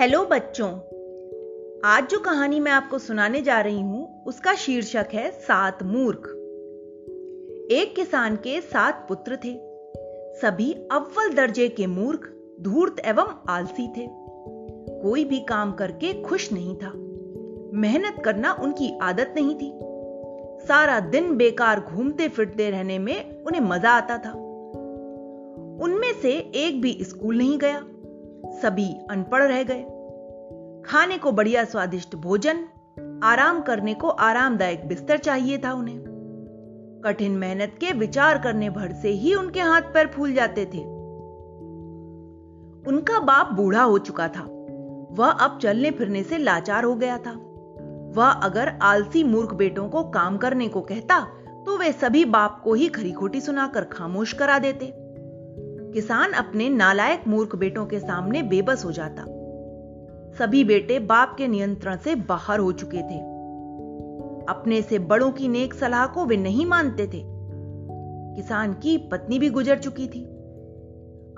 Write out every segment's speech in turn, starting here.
Hello बच्चों, आज जो कहानी मैं आपको सुनाने जा रही हूँ, उसका शीर्षक है सात मूर्ख। एक किसान के सात पुत्र थे। सभी अव्वल दर्जे के मूर्ख, धूर्त एवं आलसी थे। कोई भी काम करके खुश नहीं था। मेहनत करना उनकी आदत नहीं थी। सारा दिन बेकार घूमते फिरते रहने में उन्हें मज़ा आता था। उनमें से एक भी स्कूल नहीं गया। सभी अनपढ़ रह गए। खाने को बढ़िया स्वादिष्ट भोजन, आराम करने को आरामदायक बिस्तर चाहिए था उन्हें। कठिन मेहनत के विचार करने भर से ही उनके हाथ पैर फूल जाते थे। उनका बाप बूढ़ा हो चुका था। वह अब चलने फिरने से लाचार हो गया था। वह अगर आलसी मूर्ख बेटों को काम करने को कहता तो वे सभी बाप को ही खरी खोटी सुनाकर खामोश करा देते। किसान अपने नालायक मूर्ख बेटों के सामने बेबस हो जाता। सभी बेटे बाप के नियंत्रण से बाहर हो चुके थे। अपने से बड़ों की नेक सलाह को वे नहीं मानते थे। किसान की पत्नी भी गुजर चुकी थी।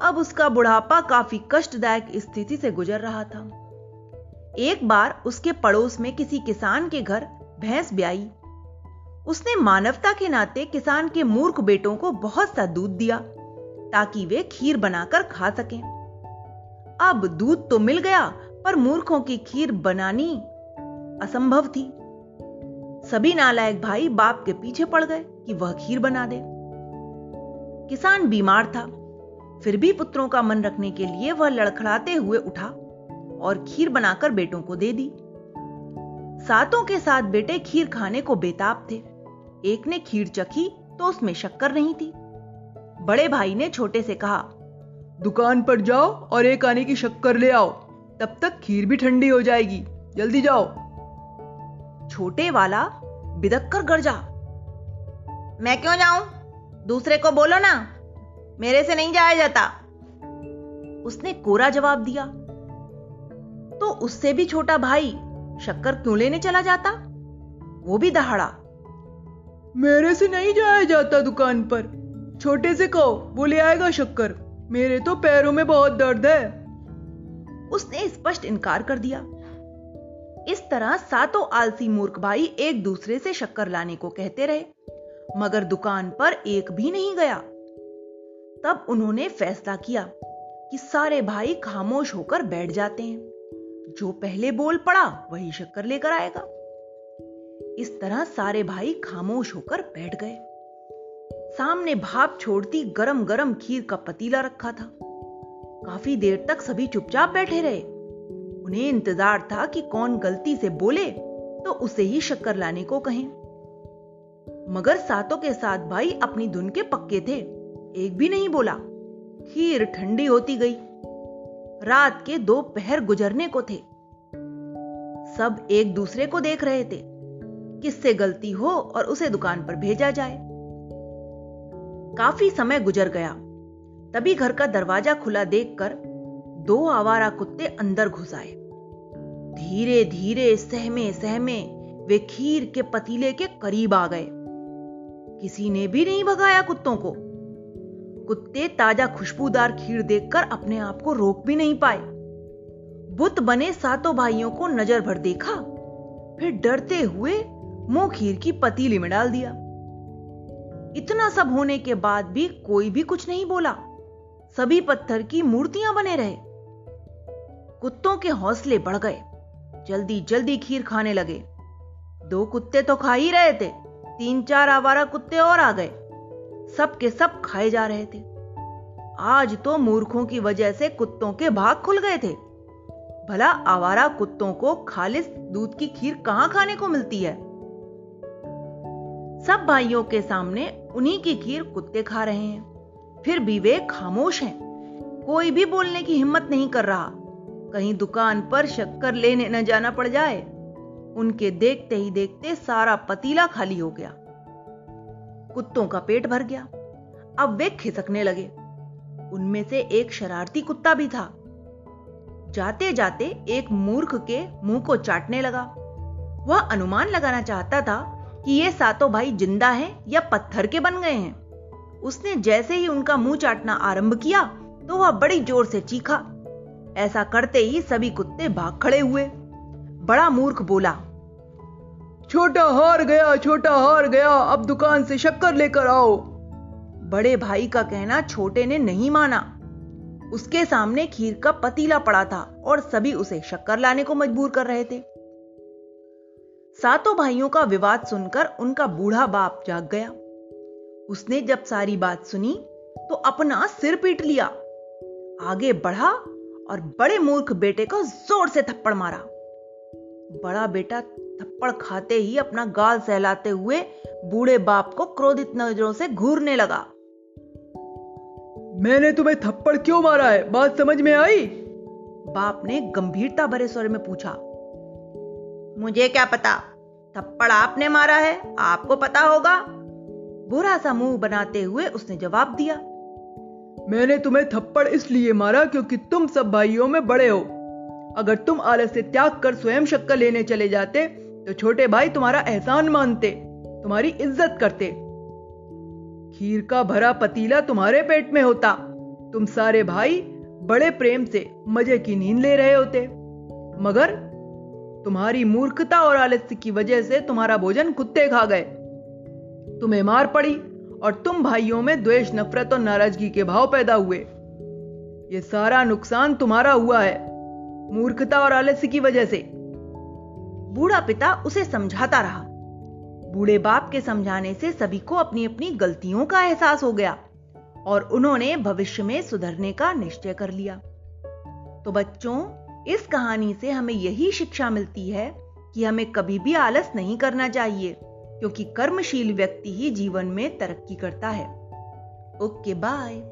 अब उसका बुढ़ापा काफ़ी कष्टदायक स्थिति से गुजर रहा था। एक बार उसके पड़ोस में किसी किसान के घर भैंस ब्याई। उसने मानवता के नाते किसान के मूर्ख बेटों को बहुत सा दूध दिया। ताकि वे खीर बनाकर खा सकें। अब दूध तो मिल गया, पर मूर्खों की खीर बनानी असंभव थी। सभी नालायक भाई बाप के पीछे पड़ गए कि वह खीर बना दे। किसान बीमार था। फिर भी पुत्रों का मन रखने के लिए वह लड़खड़ाते हुए उठा और खीर बनाकर बेटों को दे दी। सातों के साथ बेटे खीर खाने को बेताब थे। एक ने खीर चखी तो उसमें शक्कर नहीं थी। बड़े भाई ने छोटे से कहा दुकान पर जाओ और एक आने की शक्कर ले आओ तब तक खीर भी ठंडी हो जाएगी। जल्दी जाओ। छोटे वाला बिदक कर गरजा मैं क्यों जाऊँ? दूसरे को बोलो ना मेरे से नहीं जाया जाता। उसने कोरा जवाब दिया तो उससे भी छोटा भाई शक्कर क्यों लेने चला जाता? वो भी दहाड़ा। मेरे से नहीं जाया जाता दुकान पर। छोटे से कहो वो ले आएगा शक्कर। मेरे तो पैरों में बहुत दर्द है। उसने स्पष्ट इनकार कर दिया। इस तरह सातों आलसी मूर्ख भाई एक दूसरे से शक्कर लाने को कहते रहे, मगर दुकान पर एक भी नहीं गया। तब उन्होंने फैसला किया कि सारे भाई खामोश होकर बैठ जाते हैं। जो पहले बोल पड़ा, वही शक्कर लेकर आएगा। इस तरह सारे भाई खामोश होकर बैठ गए। सामने भाप छोड़ती गरम गरम खीर का पतीला रखा था। काफ़ी देर तक सभी चुपचाप बैठे रहे। उन्हें इंतज़ार था कि कौन गलती से बोले तो उसे ही शक्कर लाने को कहें। मगर सातों के साथ भाई अपनी धुन के पक्के थे। एक भी नहीं बोला। खीर ठंडी होती गई। रात के दो पहर गुजरने को थे। सब एक दूसरे को देख रहे थे। किससे गलती हो और उसे दुकान पर भेजा जाए। काफ़ी समय गुजर गया। तभी घर का दरवाज़ा खुला देखकर दो आवारा कुत्ते अंदर घुस आए। धीरे धीरे सहमे सहमे वे खीर के पतीले के करीब आ गए। किसी ने भी नहीं भगाया कुत्तों को। कुत्ते ताज़ा खुशबूदार खीर देखकर अपने आप को रोक भी नहीं पाए। बुत बने सातों भाइयों को नज़र भर देखा, फिर डरते हुए मुँह खीर की पतीली में डाल दिया। इतना सब होने के बाद भी कोई भी कुछ नहीं बोला। सभी पत्थर की मूर्तियाँ बने रहे। कुत्तों के हौसले बढ़ गए। जल्दी जल्दी खीर खाने लगे। दो कुत्ते तो खा ही रहे थे। तीन चार आवारा कुत्ते और आ गए। सब के सब खाए जा रहे थे। आज तो मूर्खों की वजह से कुत्तों के भाग खुल गए थे। भला आवारा कुत्तों को खालिस दूध की खीर कहाँ खाने को मिलती है? सब भाइयों के सामने उन्हीं की खीर कुत्ते खा रहे हैं। फिर भी वे खामोश हैं। कोई भी बोलने की हिम्मत नहीं कर रहा। कहीं दुकान पर शक्कर लेने न जाना पड़ जाए। उनके देखते ही देखते सारा पतीला खाली हो गया। कुत्तों का पेट भर गया। अब वे खिसकने लगे। उनमें से एक शरारती कुत्ता भी था। जाते जाते एक मूर्ख के मुँह को चाटने लगा। वह अनुमान लगाना चाहता था कि ये सातों भाई ज़िंदा हैं या पत्थर के बन गए हैं। उसने जैसे ही उनका मुँह चाटना आरंभ किया तो वह बड़ी ज़ोर से चीखा। ऐसा करते ही सभी कुत्ते भाग खड़े हुए। बड़ा मूर्ख बोला छोटा हार गया छोटा हार गया अब दुकान से शक्कर लेकर आओ। बड़े भाई का कहना छोटे ने नहीं माना। उसके सामने खीर का पतीला पड़ा था और सभी उसे शक्कर लाने को मजबूर कर रहे थे। सातों भाइयों का विवाद सुनकर उनका बूढ़ा बाप जाग गया। उसने जब सारी बात सुनी तो अपना सिर पीट लिया। आगे बढ़ा और बड़े मूर्ख बेटे को ज़ोर से थप्पड़ मारा। बड़ा बेटा थप्पड़ खाते ही अपना गाल सहलाते हुए बूढ़े बाप को क्रोधित नज़रों से घूरने लगा। मैंने तुम्हें थप्पड़ क्यों मारा है? बात समझ में आई? बाप ने गंभीरता भरे स्वर में पूछा। मुझे क्या पता? थप्पड़ आपने मारा है, आपको पता होगा। बुरा सा मुँह बनाते हुए उसने जवाब दिया, मैंने तुम्हें थप्पड़ इसलिए मारा क्योंकि तुम सब भाइयों में बड़े हो। अगर तुम आलस से त्याग कर स्वयं शक्कर लेने चले जाते तो छोटे भाई तुम्हारा एहसान मानते, तुम्हारी इज़्ज़त करते। खीर का भरा पतीला तुम्हारे पेट में होता। तुम सारे भाई बड़े प्रेम से मज़े की नींद ले रहे होते। मगर तुम्हारी मूर्खता और आलस्य की वजह से तुम्हारा भोजन कुत्ते खा गए। तुम्हें मार पड़ी और तुम भाइयों में द्वेष, नफरत और नाराज़गी के भाव पैदा हुए। ये सारा नुकसान तुम्हारा हुआ है, मूर्खता और आलस्य की वजह से। बूढ़ा पिता उसे समझाता रहा। बूढ़े बाप के समझाने से सभी को अपनी अपनी गलतियों का एहसास हो गया और उन्होंने भविष्य में सुधरने का निश्चय कर लिया। तो बच्चों इस कहानी से हमें यही शिक्षा मिलती है कि हमें कभी भी आलस नहीं करना चाहिए, क्योंकि कर्मशील व्यक्ति ही जीवन में तरक्की करता है। Okay, bye.